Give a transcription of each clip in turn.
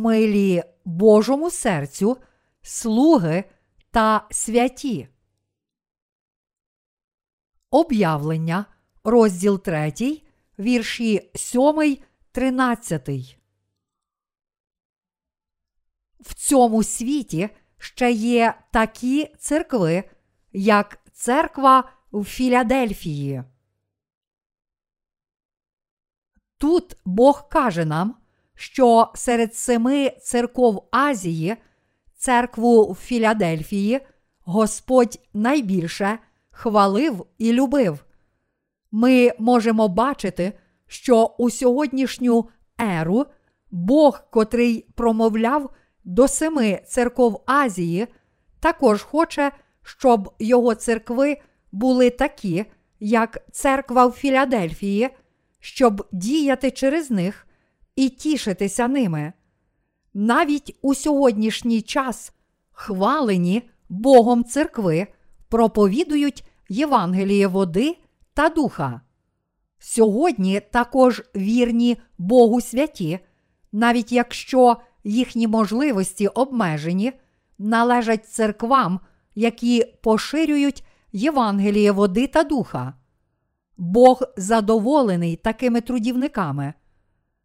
милі Божому серцю, слуги та святі. Об'явлення, розділ 3, вірші 7, 13. В цьому світі ще є такі церкви, як церква в Філадельфії. Тут Бог каже нам, що серед семи церков Азії церкву в Філадельфії Господь найбільше хвалив і любив. Ми можемо бачити, що у сьогоднішню еру Бог, котрий промовляв до семи церков Азії, також хоче, щоб його церкви були такі, як церква в Філадельфії, щоб діяти через них і тішитися ними. Навіть у сьогоднішній час хвалені Богом церкви проповідують Євангеліє води та духа. Сьогодні також вірні Богу святі, навіть якщо їхні можливості обмежені, належать церквам, які поширюють Євангеліє води та духа. Бог задоволений такими трудівниками.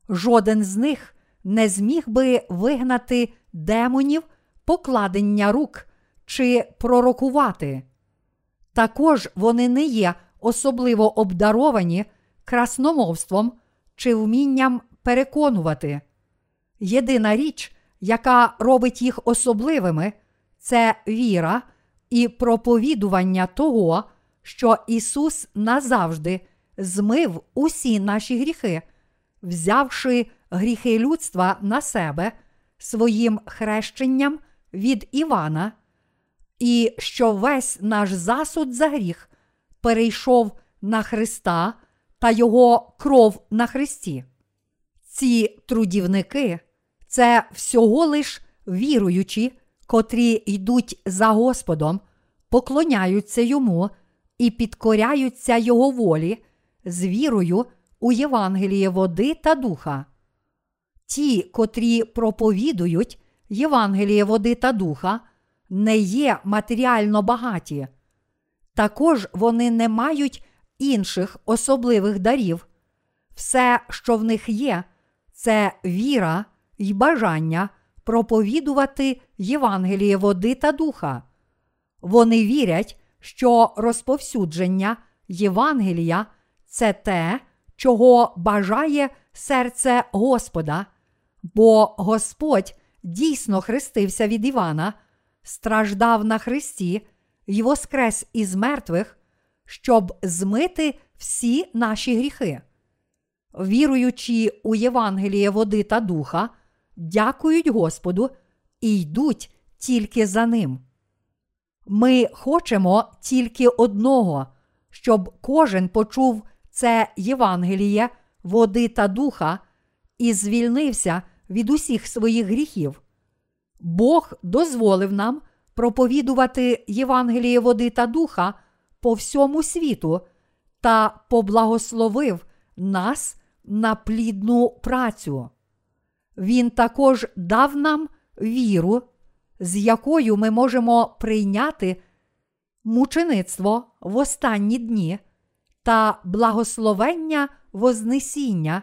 Жоден з них не зміг би вигнати демонів, покладення рук чи пророкувати. Також вони не є особливо обдаровані красномовством чи вмінням переконувати. Єдина річ, яка робить їх особливими, це віра і проповідування того, що Ісус назавжди змив усі наші гріхи, взявши гріхи людства на себе своїм хрещенням від Івана, і що весь наш засуд за гріх перейшов на Христа та Його кров на Христі. Ці трудівники це всього лиш віруючі, котрі йдуть за Господом, поклоняються йому і підкоряються Його волі з вірою у Євангеліє води та духа. Ті, котрі проповідують Євангеліє води та духа, не є матеріально багаті. Також вони не мають інших особливих дарів. Все, що в них є, це віра й бажання проповідувати Євангеліє води та духа. Вони вірять, що розповсюдження Євангелія це те, чого бажає серце Господа, бо Господь дійсно хрестився від Івана, страждав на Христі й воскрес із мертвих, щоб змити всі наші гріхи. Віруючи у Євангеліє води та духа, дякують Господу і йдуть тільки за ним. Ми хочемо тільки одного, щоб кожен почув це Євангеліє, води та духа і звільнився від усіх своїх гріхів. Бог дозволив нам проповідувати Євангеліє води та духа по всьому світу та поблагословив нас на плідну працю. Він також дав нам віру, з якою ми можемо прийняти мучеництво в останні дні та благословення Вознесіння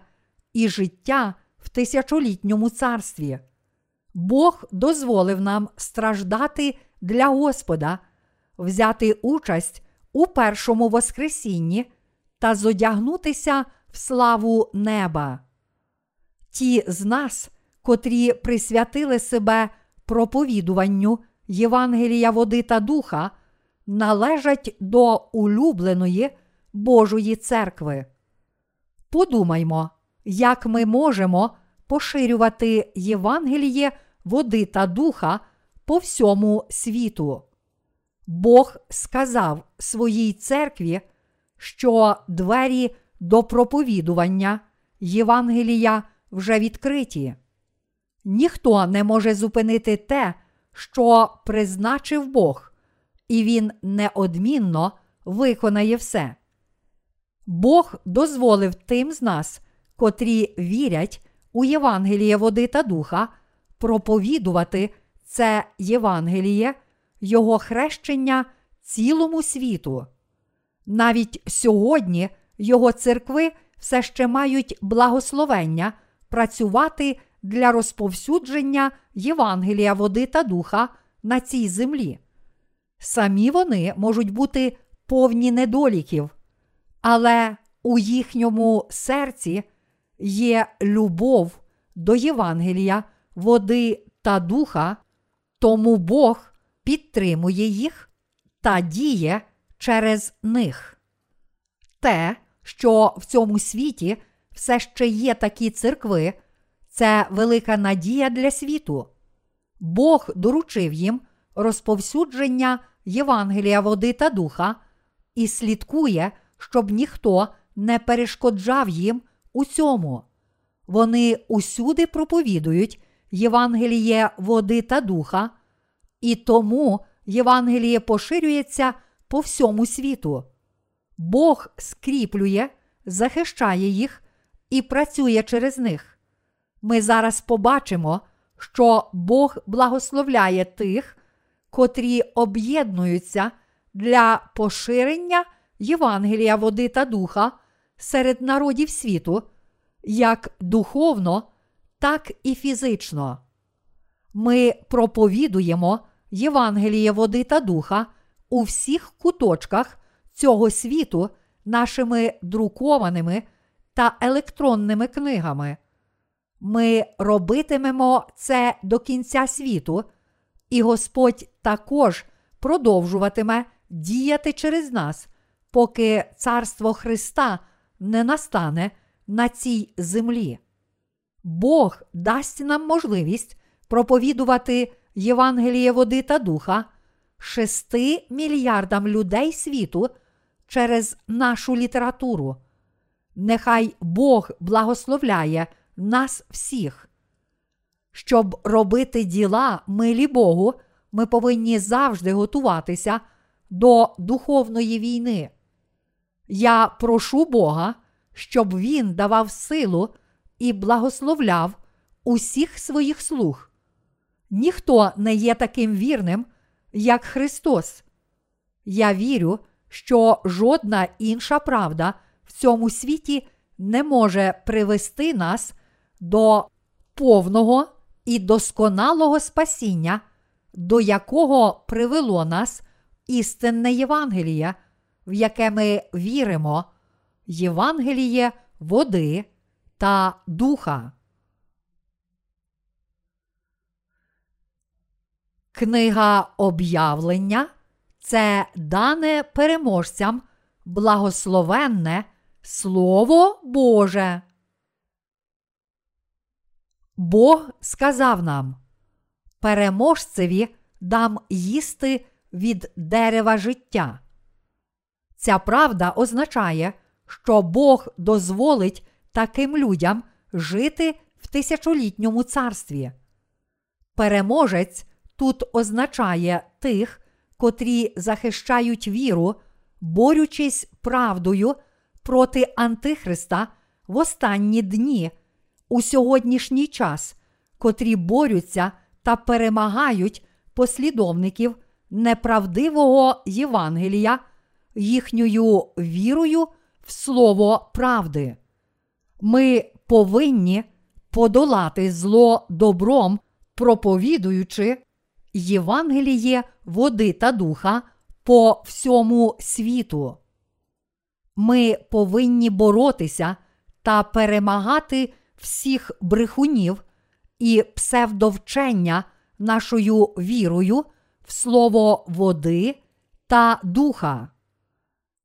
і життя в тисячолітньому царстві. Бог дозволив нам страждати для Господа, взяти участь у першому Воскресінні та зодягнутися в славу неба. Ті з нас, котрі присвятили себе проповідуванню Євангелія води та духа, належать до улюбленої Божої церкви. Подумаймо, як ми можемо поширювати Євангеліє води та духа по всьому світу. Бог сказав своїй церкві, що двері до проповідування Євангелія вже відкриті. Ніхто не може зупинити те, що призначив Бог, і Він неодмінно виконає все. Бог дозволив тим з нас, котрі вірять у Євангеліє води та духа, проповідувати це Євангеліє, Його хрещення цілому світу. Навіть сьогодні Його церкви все ще мають благословення працювати для розповсюдження Євангелія води та духа на цій землі. Самі вони можуть бути повні недоліків, але у їхньому серці є любов до Євангелія, води та духа, тому Бог підтримує їх та діє через них. Те, що в цьому світі все ще є такі церкви, це велика надія для світу. Бог доручив їм розповсюдження Євангелія води та духа і слідкує, щоб ніхто не перешкоджав їм у цьому. Вони усюди проповідують Євангеліє води та духа, і тому Євангеліє поширюється по всьому світу. Бог скріплює, захищає їх і працює через них. Ми зараз побачимо, що Бог благословляє тих, котрі об'єднуються для поширення Євангелія води та духа серед народів світу, як духовно, так і фізично. Ми проповідуємо Євангеліє води та духа у всіх куточках цього світу нашими друкованими та електронними книгами. Ми робитимемо це до кінця світу, і Господь також продовжуватиме діяти через нас, поки Царство Христа не настане на цій землі. Бог дасть нам можливість проповідувати Євангеліє води та духа шести мільярдам людей світу через нашу літературу. Нехай Бог благословляє нас всіх. Щоб робити діла милі Богу, ми повинні завжди готуватися до духовної війни. Я прошу Бога, щоб Він давав силу і благословляв усіх своїх слуг. Ніхто не є таким вірним, як Христос. Я вірю, що жодна інша правда в цьому світі не може привести нас до повного і досконалого спасіння, до якого привело нас істинне Євангеліє, в яке ми віримо, Євангеліє води та духа. Книга об'явлення це дане переможцям благословенне Слово Боже. Бог сказав нам: переможцеві дам їсти від дерева життя. Ця правда означає, що Бог дозволить таким людям жити в тисячолітньому царстві. Переможець тут означає тих, котрі захищають віру, борючись правдою проти Антихриста в останні дні, у сьогоднішній час, котрі борються та перемагають послідовників неправдивого Євангелія їхньою вірою в слово правди. Ми повинні подолати зло добром, проповідуючи Євангеліє води та духа по всьому світу. Ми повинні боротися та перемагати всіх брехунів і псевдовчення нашою вірою в слово води та духа.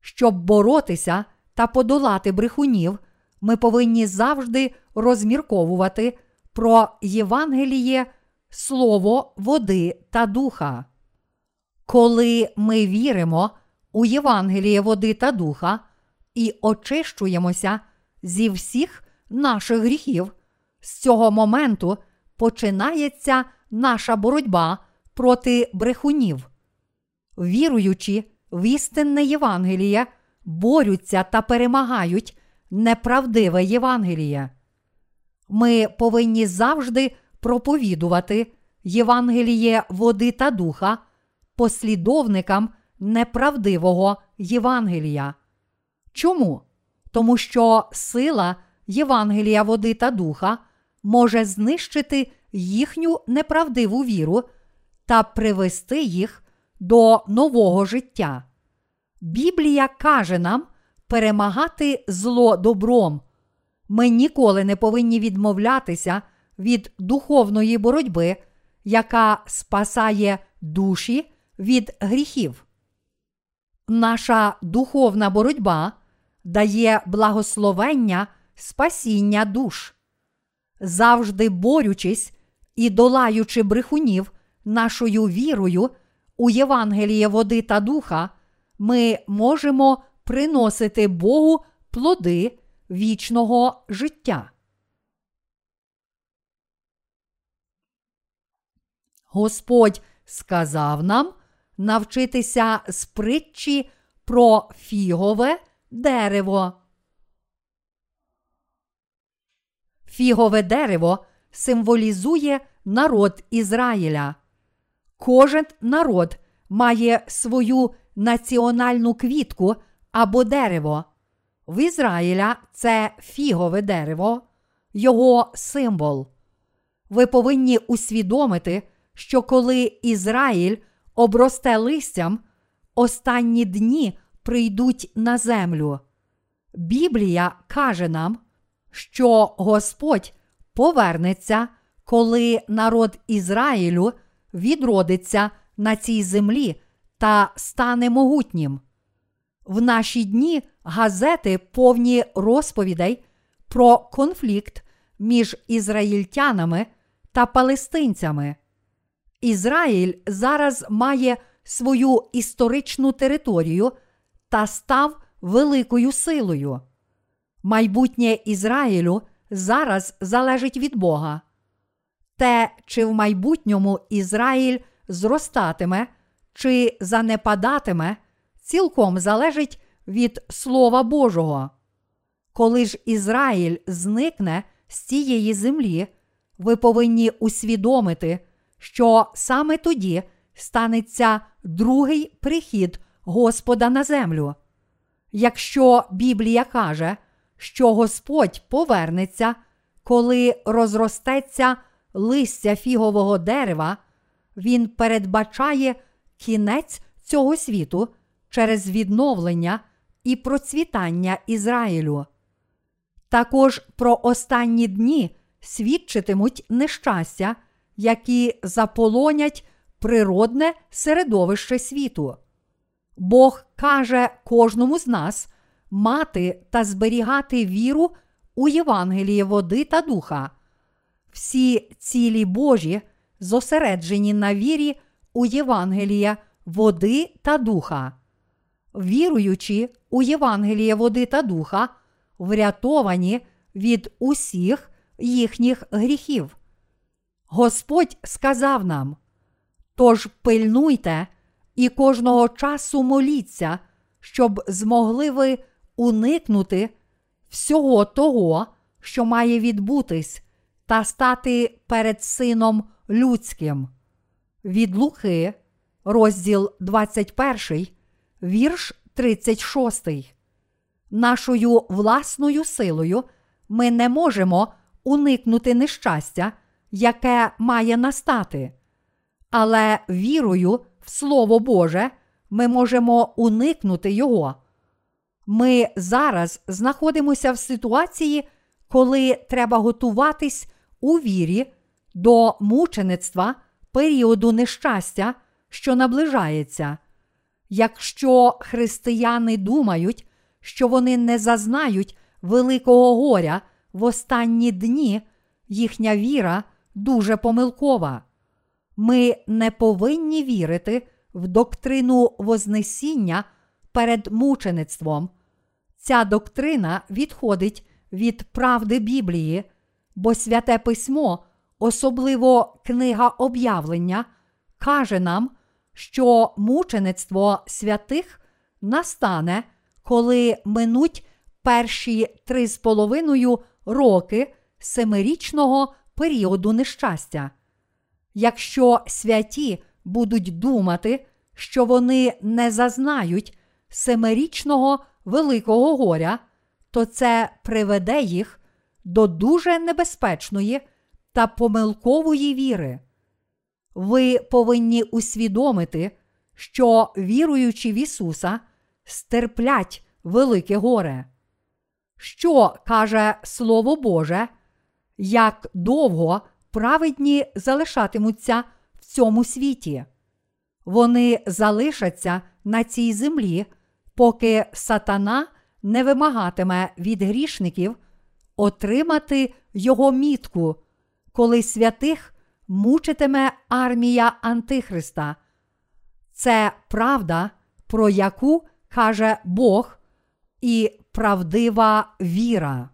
Щоб боротися та подолати брехунів, ми повинні завжди розмірковувати про Євангеліє, Слово води та духа. Коли ми віримо у Євангеліє води та духа і очищуємося зі всіх наших гріхів, з цього моменту починається наша боротьба проти брехунів. Віруючи в істинне Євангеліє, борються та перемагають неправдиве Євангеліє. Ми повинні завжди проповідувати Євангеліє води та духа послідовникам неправдивого Євангелія. Чому? Тому що сила Євангелія води та духа може знищити їхню неправдиву віру та привести їх до нового життя. Біблія каже нам перемагати зло добром. Ми ніколи не повинні відмовлятися від духовної боротьби, яка спасає душі від гріхів. Наша духовна боротьба дає благословення спасіння душ. Завжди борючись і долаючи брехунів нашою вірою у Євангеліє води та духа, ми можемо приносити Богу плоди вічного життя. Господь сказав нам навчитися з притчі про фігове дерево. Фігове дерево символізує народ Ізраїля. Кожен народ має свою національну квітку або дерево. В Ізраїля це фігове дерево, його символ. Ви повинні усвідомити, що коли Ізраїль обросте листям, останні дні прийдуть на землю. Біблія каже нам, що Господь повернеться, коли народ Ізраїлю відродиться на цій землі та стане могутнім. В наші дні газети повні розповідей про конфлікт між ізраїльтянами та палестинцями. Ізраїль зараз має свою історичну територію та став великою силою. Майбутнє Ізраїлю зараз залежить від Бога. Те, чи в майбутньому Ізраїль зростатиме чи занепадатиме, цілком залежить від Слова Божого. Коли ж Ізраїль зникне з цієї землі, ви повинні усвідомити, що саме тоді станеться другий прихід Господа на землю. Якщо Біблія каже, що Господь повернеться, коли розростеться листя фігового дерева, Він передбачає кінець цього світу через відновлення і процвітання Ізраїлю. Також про останні дні свідчитимуть нещастя, які заполонять природне середовище світу. Бог каже кожному з нас мати та зберігати віру у Євангеліє води та духа. Всі цілі Божі зосереджені на вірі у Євангелія води та духа. Віруючи у Євангеліє води та духа, врятовані від усіх їхніх гріхів. Господь сказав нам: тож пильнуйте і кожного часу моліться, щоб змогли ви уникнути всього того, що має відбутись, та стати перед Сином Людським. Від Луки, розділ 21, вірш 36. Нашою власною силою ми не можемо уникнути нещастя, яке має настати. Але вірою в Слово Боже ми можемо уникнути його. Ми зараз знаходимося в ситуації, коли треба готуватись у вірі до мучеництва періоду нещастя, що наближається. Якщо християни думають, що вони не зазнають великого горя в останні дні, їхня віра дуже помилкова. Ми не повинні вірити в доктрину Вознесіння перед мучеництвом. Ця доктрина відходить від правди Біблії, бо святе письмо, особливо книга об'явлення, каже нам, що мучеництво святих настане, коли минуть перші три з половиною роки семирічного періоду нещастя. Якщо святі будуть думати, що вони не зазнають семирічного великого горя, то це приведе їх до дуже небезпечної та помилкової віри. Ви повинні усвідомити, що віруючи в Ісуса, стерплять велике горе. Що каже Слово Боже, як довго праведні залишатимуться в цьому світі? Вони залишаться на цій землі, поки сатана не вимагатиме від грішників отримати його мітку, коли святих мучитиме армія Антихриста. Це правда, про яку каже Бог і правдива віра.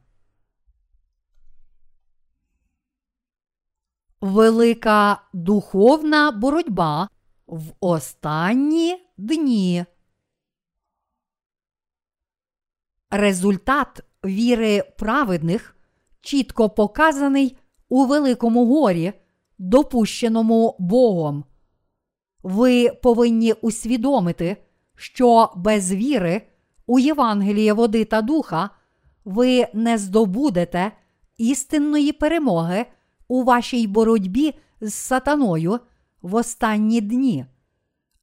Велика духовна боротьба в останні дні. Результат віри праведних чітко показаний у Великому горі, допущеному Богом. Ви повинні усвідомити, що без віри у Євангеліє води та духа ви не здобудете істинної перемоги у вашій боротьбі з сатаною в останні дні.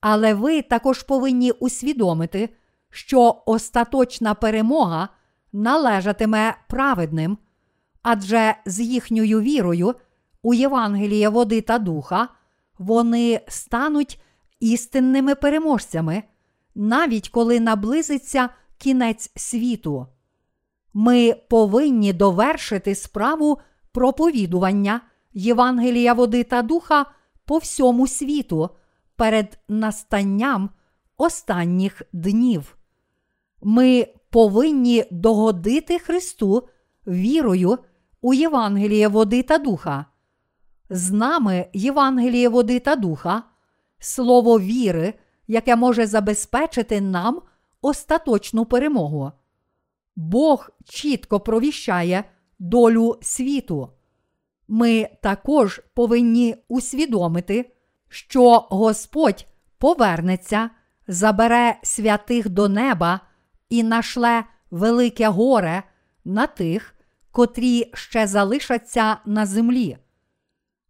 Але ви також повинні усвідомити, що остаточна перемога належатиме праведним, адже з їхньою вірою у Євангеліє води та духа вони стануть істинними переможцями, навіть коли наблизиться кінець світу. Ми повинні довершити справу проповідування Євангелія води та духа по всьому світу перед настанням останніх днів. Ми повинні догодити Христу вірою у Євангеліє води та духа. З нами Євангеліє води та духа, слово віри, яке може забезпечити нам остаточну перемогу. Бог чітко провіщає долю світу. Ми також повинні усвідомити, що Господь повернеться, забере святих до неба і нашле велике горе на тих, котрі ще залишаться на землі.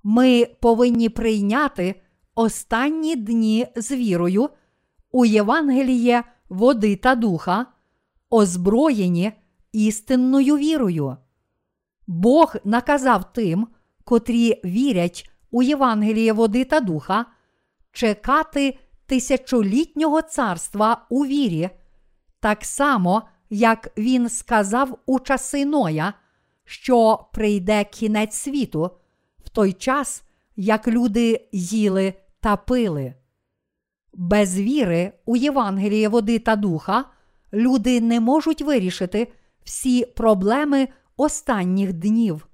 Ми повинні прийняти останні дні з вірою у Євангеліє води та духа, озброєні істинною вірою. Бог наказав тим, котрі вірять у Євангеліє води та духа, чекати тисячолітнього царства у вірі, так само, як він сказав у часи Ноя, що прийде кінець світу в той час, як люди їли та пили. Без віри у Євангеліє води та духа люди не можуть вирішити всі проблеми останніх днів.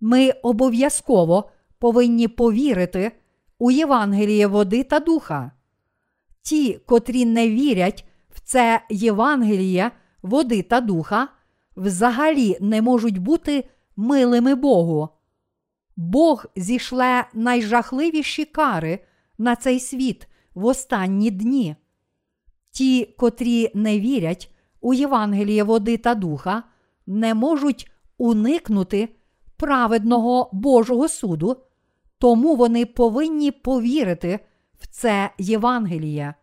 Ми обов'язково повинні повірити у Євангеліє води та духа. Ті, котрі не вірять це Євангеліє води та духа, взагалі не можуть бути милими Богу. Бог зішле найжахливіші кари на цей світ в останні дні. Ті, котрі не вірять у Євангеліє води та духа, не можуть уникнути праведного Божого суду, тому вони повинні повірити в це Євангеліє.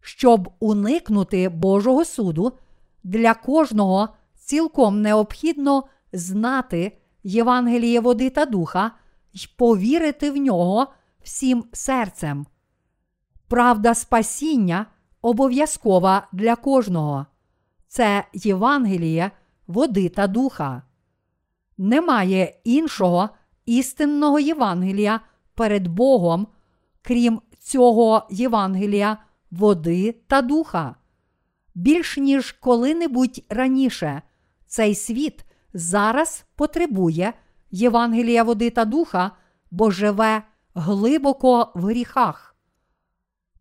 Щоб уникнути Божого суду, для кожного цілком необхідно знати Євангеліє води та духа й повірити в нього всім серцем. Правда спасіння обов'язкова для кожного. Це Євангеліє води та духа. Немає іншого істинного Євангелія перед Богом, крім цього Євангелія води та духа. Більш ніж коли-небудь раніше цей світ зараз потребує Євангелія води та духа, бо живе глибоко в гріхах.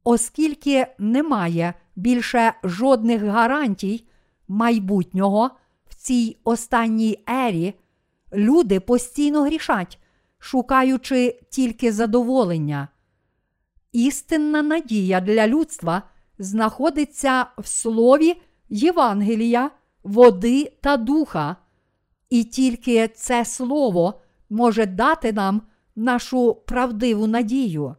Оскільки немає більше жодних гарантій майбутнього в цій останній ері, люди постійно грішать, шукаючи тільки задоволення. Істинна надія для людства знаходиться в слові Євангелія, води та духа, і тільки це слово може дати нам нашу правдиву надію.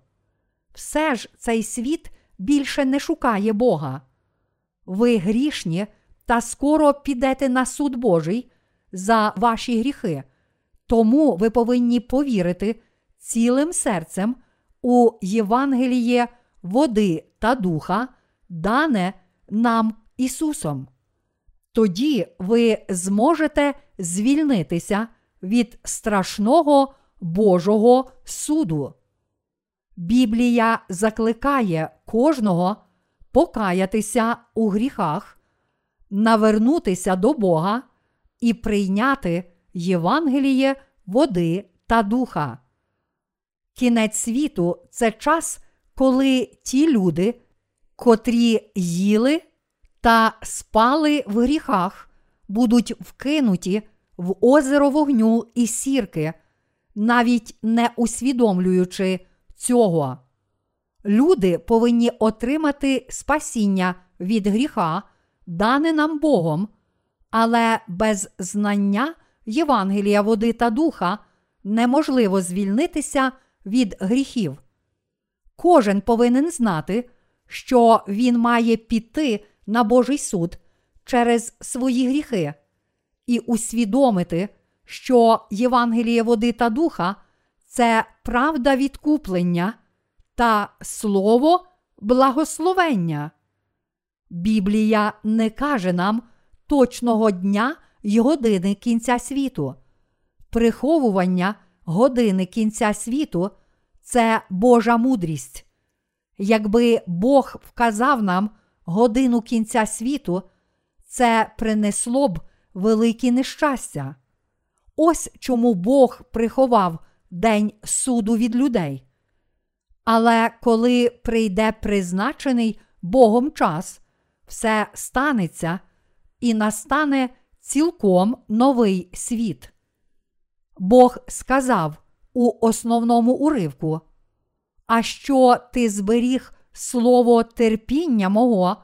Все ж цей світ більше не шукає Бога. Ви грішні та скоро підете на суд Божий за ваші гріхи, тому ви повинні повірити цілим серцем у Євангеліє води та духа, дане нам Ісусом. Тоді ви зможете звільнитися від страшного Божого суду. Біблія закликає кожного покаятися у гріхах, навернутися до Бога і прийняти Євангеліє води та духа. Кінець світу це час, коли ті люди, котрі їли та спали в гріхах, будуть вкинуті в озеро вогню і сірки, навіть не усвідомлюючи цього. Люди повинні отримати спасіння від гріха, дане нам Богом, але без знання Євангелія води та духа неможливо звільнитися від гріхів. Кожен повинен знати, що він має піти на Божий суд через свої гріхи і усвідомити, що Євангеліє води та духа це правда відкуплення та слово благословення. Біблія не каже нам точного дня й години кінця світу. Приховування години кінця світу це Божа мудрість. Якби Бог вказав нам годину кінця світу, це принесло б великі нещастя. Ось чому Бог приховав день суду від людей. Але коли прийде призначений Богом час, все станеться і настане цілком новий світ. Бог сказав у основному уривку: А що ти зберіг слово терпіння мого,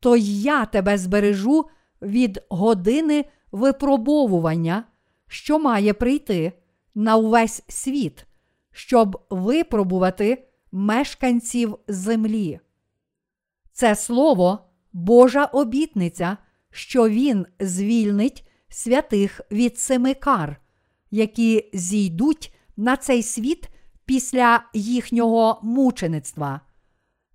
то я тебе збережу від години випробовування, що має прийти на увесь світ, щоб випробувати мешканців землі. Це слово Божа обітниця, що Він звільнить святих від семи кар, які зійдуть на цей світ після їхнього мучеництва.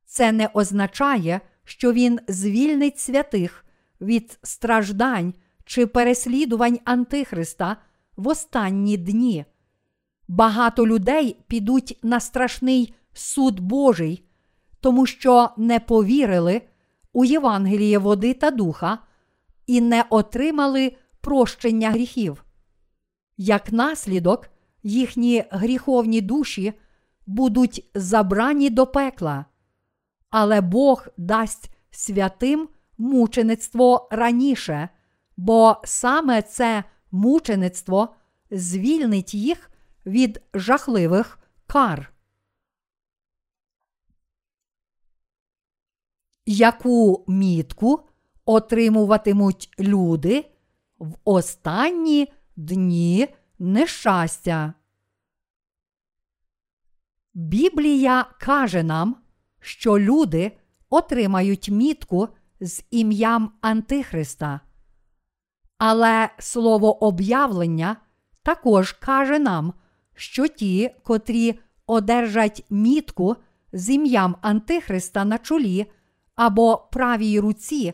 Це не означає, що Він звільнить святих від страждань чи переслідувань Антихриста в останні дні. Багато людей підуть на страшний суд Божий, тому що не повірили у Євангеліє води та духа і не отримали прощення гріхів. Як наслідок, їхні гріховні душі будуть забрані до пекла, але Бог дасть святим мучеництво раніше, бо саме це мучеництво звільнить їх від жахливих кар. Яку мітку отримуватимуть люди в останні дні нещастя? Біблія каже нам, що люди отримають мітку з ім'ям Антихриста. Але слово об'явлення також каже нам, що ті, котрі одержать мітку з ім'ям Антихриста на чолі або правій руці,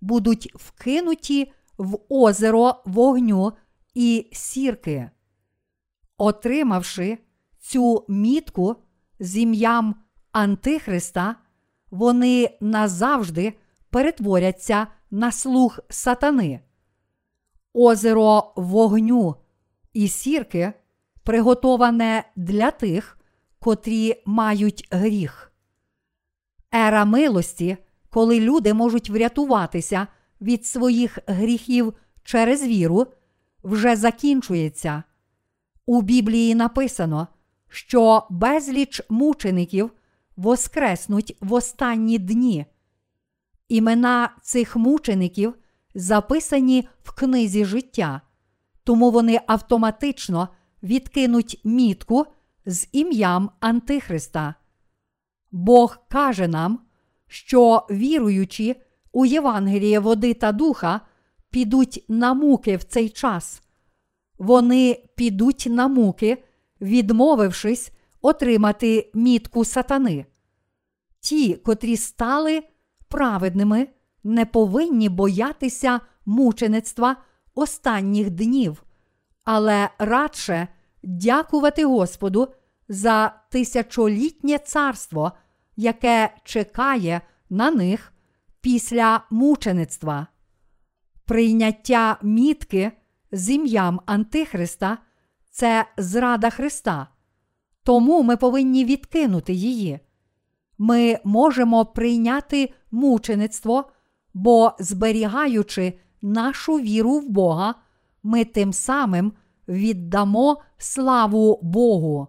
будуть вкинуті в озеро вогню і сірки. Отримавши цю мітку з ім'ям Антихриста, вони назавжди перетворяться на слух сатани. Озеро вогню і сірки приготоване для тих, котрі мають гріх. Ера милості, коли люди можуть врятуватися від своїх гріхів через віру, вже закінчується. У Біблії написано, що безліч мучеників воскреснуть в останні дні. Імена цих мучеників записані в книзі життя, тому вони автоматично відкинуть мітку з ім'ям Антихриста. Бог каже нам, що віруючи у Євангеліє води та духа, підуть на муки в цей час. Вони підуть на муки, відмовившись отримати мітку сатани. Ті, котрі стали праведними, не повинні боятися мучеництва останніх днів, але радше дякувати Господу за тисячолітнє царство, яке чекає на них після мучеництва. Прийняття мітки з ім'ям Антихриста це зрада Христа. Тому ми повинні відкинути її. Ми можемо прийняти мучеництво, бо, зберігаючи нашу віру в Бога, ми тим самим віддамо славу Богу.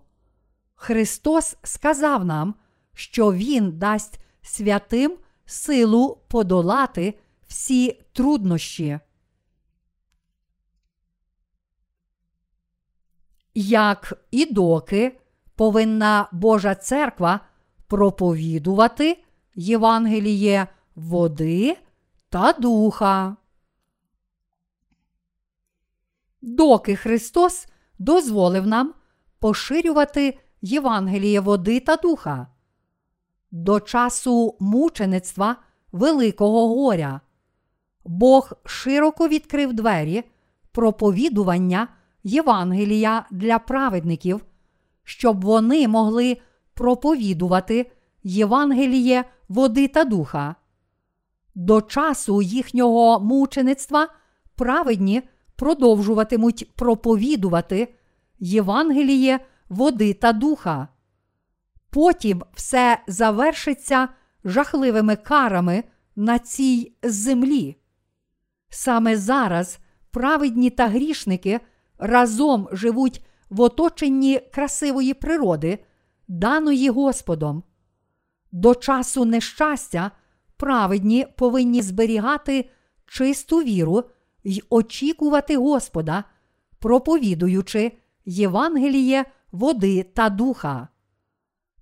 Христос сказав нам, що Він дасть святим силу подолати всі труднощі. Як і доки повинна Божа церква проповідувати Євангеліє води та духа. Доки Христос дозволив нам поширювати Євангеліє води та духа. До часу мучеництва Великого горя Бог широко відкрив двері проповідування Євангелія для праведників, щоб вони могли проповідувати Євангеліє води та духа. До часу їхнього мучеництва праведні продовжуватимуть проповідувати Євангеліє води та духа. Потім все завершиться жахливими карами на цій землі. Саме зараз праведні та грішники разом живуть в оточенні красивої природи, даної Господом. До часу нещастя праведні повинні зберігати чисту віру й очікувати Господа, проповідуючи Євангеліє води та духа.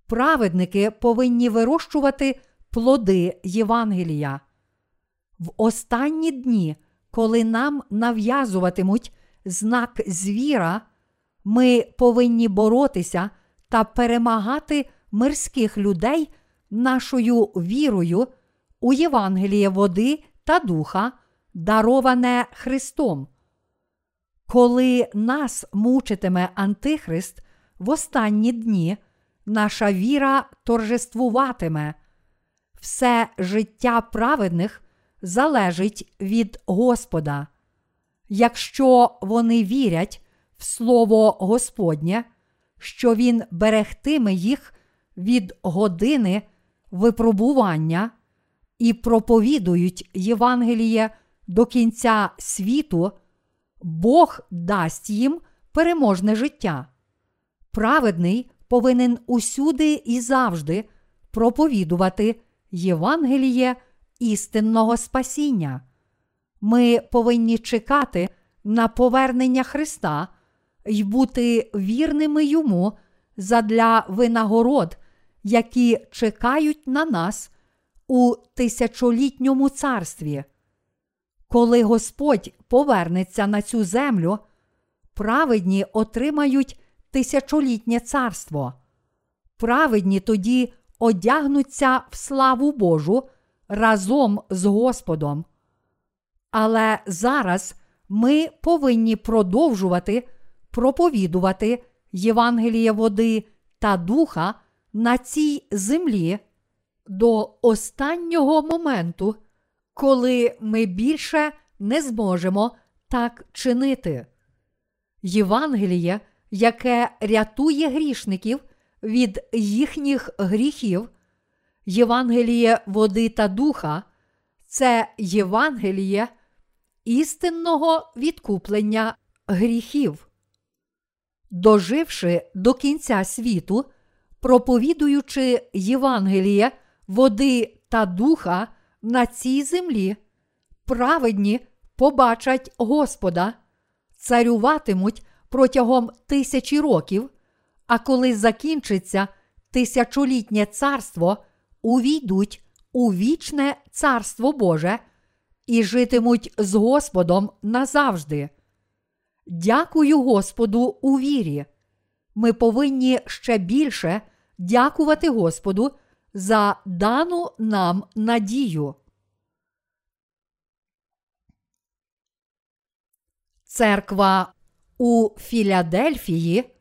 Праведники повинні вирощувати плоди Євангелія. В останні дні, коли нам нав'язуватимуть знак звіра, ми повинні боротися та перемагати мирських людей нашою вірою у Євангеліє води та духа, дароване Христом. Коли нас мучитиме Антихрист в останні дні, наша віра торжествуватиме. Все життя праведних залежить від Господа. Якщо вони вірять в Слово Господнє, що Він берегтиме їх від години випробування і проповідують Євангеліє до кінця світу, Бог дасть їм переможне життя. Праведний повинен усюди і завжди проповідувати Євангеліє істинного спасіння. Ми повинні чекати на повернення Христа й бути вірними йому задля винагород, які чекають на нас у тисячолітньому царстві. Коли Господь повернеться на цю землю, праведні отримають тисячолітнє царство. Праведні тоді одягнуться в славу Божу разом з Господом. Але зараз ми повинні продовжувати проповідувати Євангеліє води та духа на цій землі до останнього моменту, коли ми більше не зможемо так чинити. Євангеліє, яке рятує грішників від їхніх гріхів, Євангеліє води та духа, це Євангеліє істинного відкуплення гріхів. Доживши до кінця світу, проповідуючи Євангеліє, води та духа на цій землі, праведні побачать Господа, царюватимуть протягом тисячі років, а коли закінчиться тисячолітнє царство, увійдуть у вічне царство Боже і житимуть з Господом назавжди. Дякую Господу у вірі. Ми повинні ще більше дякувати Господу за дану нам надію. Церква у Філадельфії,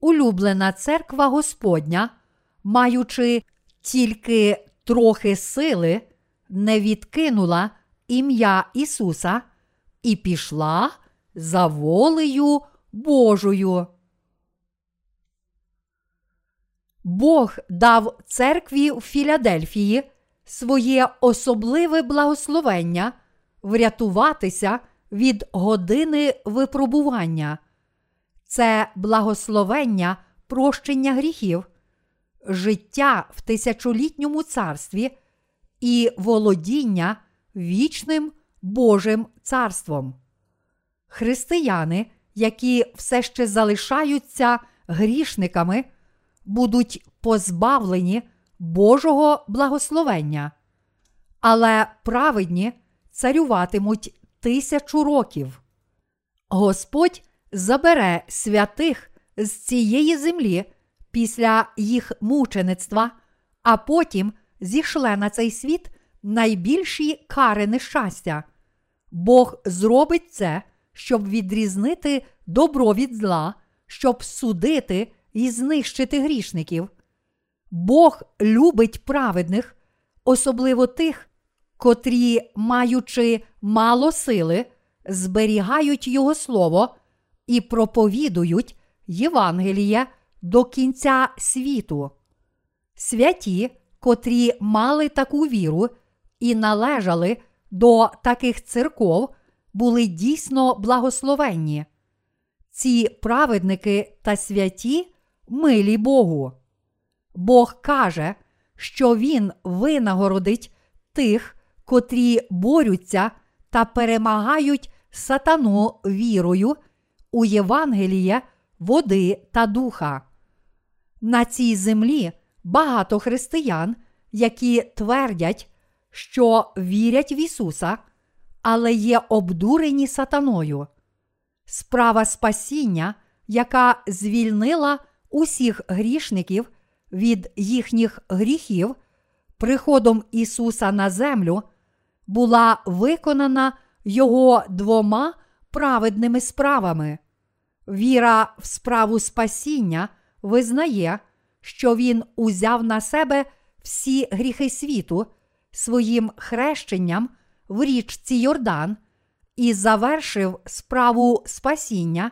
улюблена церква Господня, маючи тільки трохи сили, не відкинула ім'я Ісуса і пішла за волею Божою. Бог дав церкві в Філадельфії своє особливе благословення врятуватися від години випробування. Це благословення прощення гріхів, життя в тисячолітньому царстві і володіння вічним Божим царством. Християни, які все ще залишаються грішниками, будуть позбавлені Божого благословення, але праведні царюватимуть тисячу років. Господь забере святих з цієї землі після їх мучеництва, а потім зійшле на цей світ найбільші кари нещастя. Бог зробить це, щоб відрізнити добро від зла, щоб судити і знищити грішників. Бог любить праведних, особливо тих, котрі, маючи мало сили, зберігають Його Слово і проповідують Євангеліє до кінця світу. Святі, котрі мали таку віру і належали до таких церков, були дійсно благословенні. Ці праведники та святі милі Богу. Бог каже, що Він винагородить тих, котрі борються та перемагають сатану вірою у Євангеліє, води та духа. На цій землі багато християн, які твердять, що вірять в Ісуса, але є обдурені сатаною. Справа спасіння, яка звільнила усіх грішників від їхніх гріхів, приходом Ісуса на землю, була виконана Його двома праведними справами. Віра в справу спасіння визнає, що Він узяв на себе всі гріхи світу своїм хрещенням в річці Йордан і завершив справу спасіння,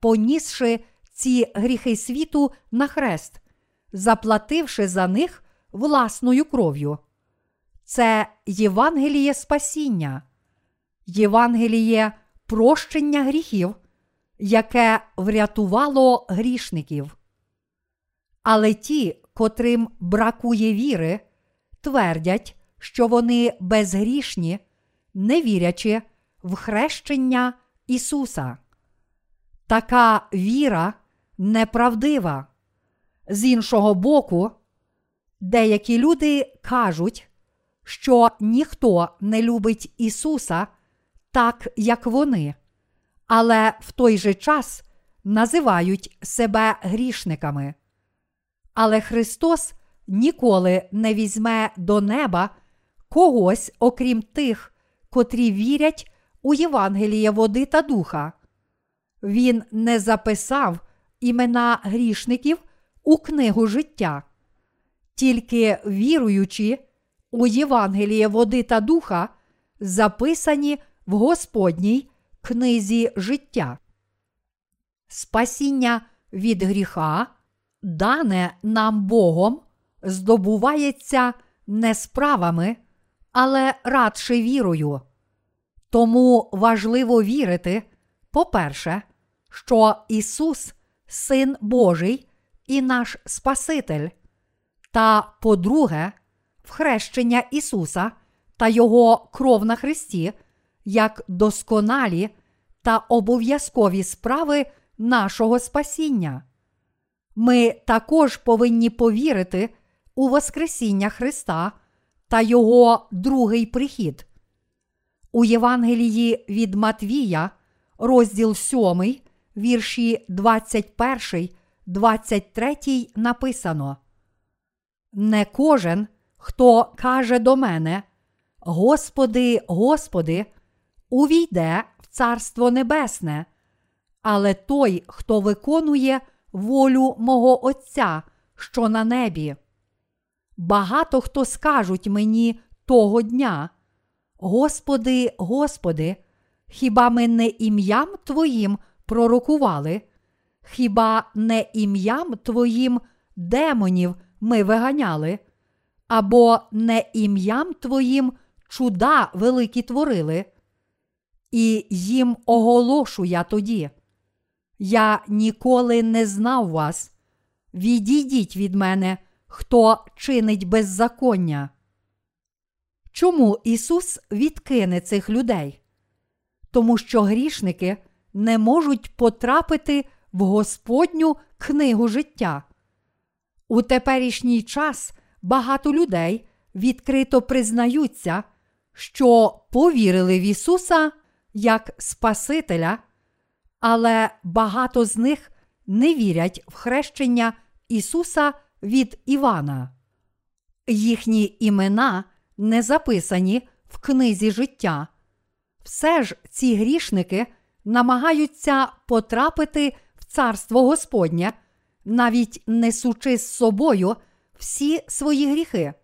понісши ці гріхи світу на хрест, заплативши за них власною кров'ю. Це Євангеліє спасіння, Євангеліє прощення гріхів, яке врятувало грішників. Але ті, котрим бракує віри, твердять, що вони безгрішні, не вірячи в хрещення Ісуса. Така віра неправдива. З іншого боку, деякі люди кажуть, що ніхто не любить Ісуса так, як вони, але в той же час називають себе грішниками. Але Христос ніколи не візьме до неба когось, окрім тих, котрі вірять у Євангеліє води та духа. Він не записав імена грішників у книгу життя, тільки віруючи у Євангеліє води та духа, записані в Господній книзі життя. Спасіння від гріха, дане нам Богом, здобувається не справами, але радше вірою. Тому важливо вірити, по-перше, що Ісус Син Божий і наш Спаситель. Та, по-друге, в хрещення Ісуса та Його кров на Христі як досконалі та обов'язкові справи нашого спасіння. Ми також повинні повірити у Воскресіння Христа та Його другий прихід. У Євангелії від Матвія, розділ 7, вірші 21, 23 написано: Не кожен, хто каже до мене, Господи, Господи, увійде в Царство Небесне, але той, хто виконує волю мого Отця, що на небі. Багато хто скажуть мені того дня, Господи, Господи, хіба ми не ім'ям Твоїм пророкували? Хіба не ім'ям Твоїм демонів ми виганяли? Або не ім'ям Твоїм чуда великі творили? І їм оголошу я тоді. Я ніколи не знав вас. Відійдіть від мене, хто чинить беззаконня. Чому Ісус відкине цих людей? Тому що грішники не можуть потрапити в Господню книгу життя. У теперішній час багато людей відкрито признаються, що повірили в Ісуса як Спасителя, але багато з них не вірять в хрещення Ісуса від Івана. Їхні імена не записані в книзі життя. Все ж ці грішники намагаються потрапити в Царство Господнє, навіть несучи з собою всі свої гріхи.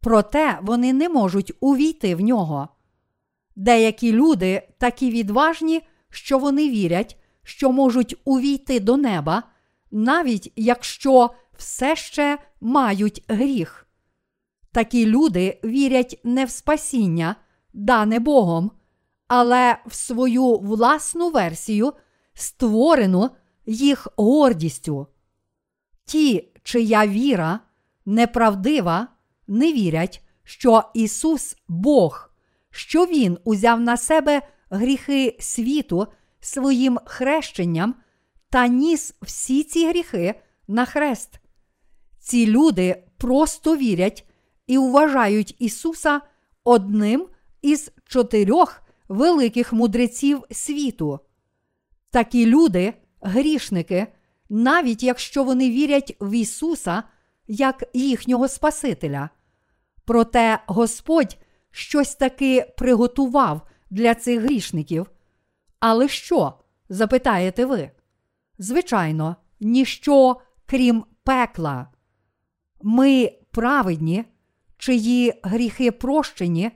Проте вони не можуть увійти в нього. Деякі люди такі відважні, що вони вірять, що можуть увійти до неба, навіть якщо все ще мають гріх. Такі люди вірять не в спасіння, дане Богом, але в свою власну версію, створену їх гордістю. Ті, чия віра неправдива, не вірять, що Ісус Бог, що Він узяв на себе гріхи світу своїм хрещенням та ніс всі ці гріхи на хрест. Ці люди просто вірять і вважають Ісуса одним із чотирьох великих мудреців світу. Такі люди, грішники, навіть якщо вони вірять в Ісуса як їхнього Спасителя. Проте Господь щось таки приготував для цих грішників. Але що? запитаєте ви? Звичайно, ніщо крім пекла. Ми праведні, чиї гріхи прощені,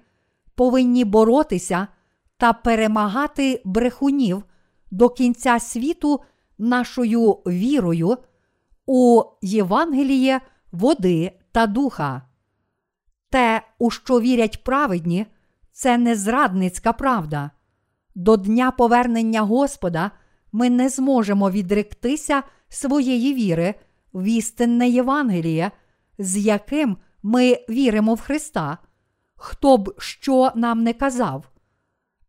повинні боротися та перемагати брехунів до кінця світу нашою вірою у Євангеліє води та духа. Те, у що вірять праведні, це не зрадницька правда. До дня повернення Господа ми не зможемо відректися своєї віри в істинне Євангеліє, з яким ми віримо в Христа, хто б що нам не казав.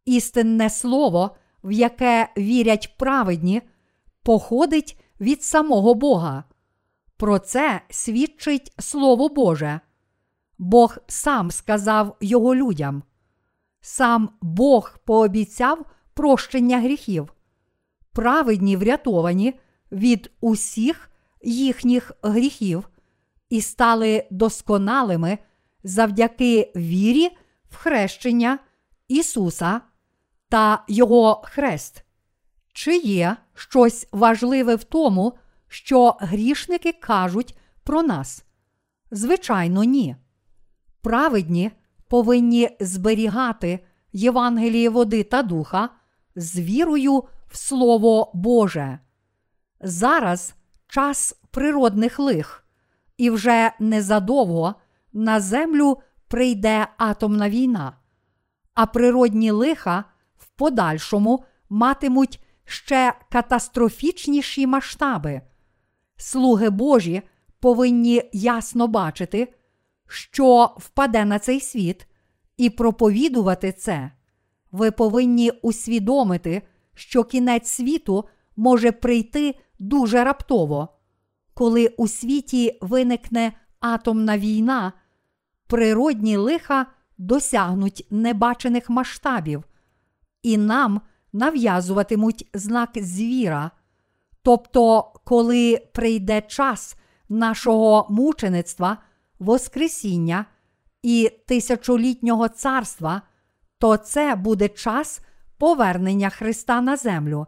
Істинне слово, в яке вірять праведні, походить від самого Бога. Про це свідчить Слово Боже. Бог сам сказав його людям. Сам Бог пообіцяв прощення гріхів. Праведні врятовані від усіх їхніх гріхів і стали досконалими завдяки вірі в хрещення Ісуса та Його хрест. Чи є щось важливе в тому, що грішники кажуть про нас? Звичайно, ні. Праведні повинні зберігати Євангеліє води та духа з вірою в Слово Боже. Зараз час природних лих, і вже незадовго на землю прийде атомна війна, а природні лиха в подальшому матимуть ще катастрофічніші масштаби. Слуги Божі повинні ясно бачити, що впаде на цей світ, і проповідувати це. Ви повинні усвідомити, що кінець світу може прийти дуже раптово. Коли у світі виникне атомна війна, природні лиха досягнуть небачених масштабів, і нам нав'язуватимуть знак звіра. Тобто, коли прийде час нашого мучеництва, Воскресіння і тисячолітнього царства, то це буде час повернення Христа на землю.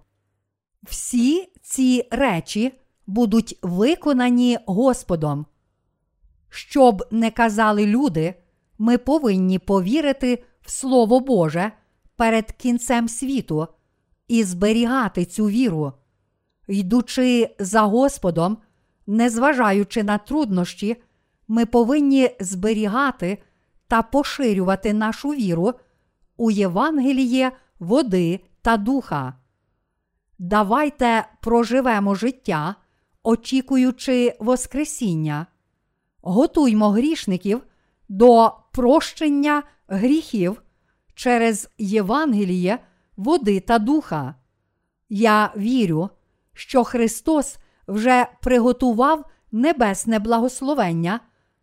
Всі ці речі будуть виконані Господом. Щоб не казали люди, ми повинні повірити в Слово Боже перед кінцем світу і зберігати цю віру. Йдучи за Господом, незважаючи на труднощі, ми повинні зберігати та поширювати нашу віру у Євангеліє води та духа. Давайте проживемо життя, очікуючи Воскресіння, готуймо грішників до прощення гріхів через Євангеліє води та духа. Я вірю, що Христос вже приготував небесне благословення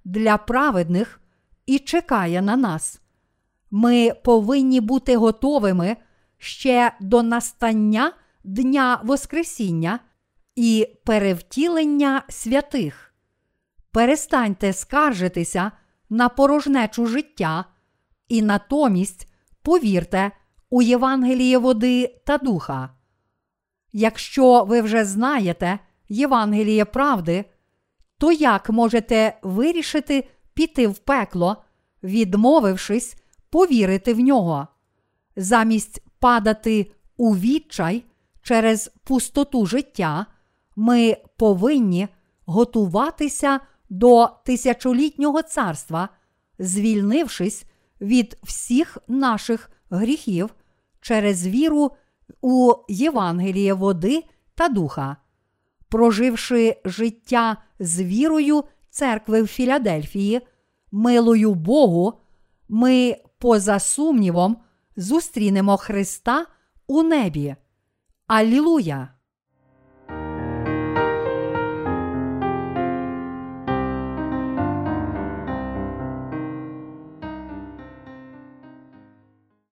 для праведних і чекає на нас. Ми повинні бути готовими ще до настання Дня Воскресіння і перевтілення святих. Перестаньте скаржитися на порожнечу життя і натомість повірте у Євангеліє води та духа. Якщо ви вже знаєте Євангеліє правди, то як можете вирішити піти в пекло, відмовившись повірити в нього, замість падати у відчай через пустоту життя, ми повинні готуватися до тисячолітнього царства, звільнившись від всіх наших гріхів через віру у Євангеліє води та духа. Проживши життя з вірою церкви в Філадельфії, милою Богу, ми, поза сумнівом, зустрінемо Христа у небі. Аллилуйя!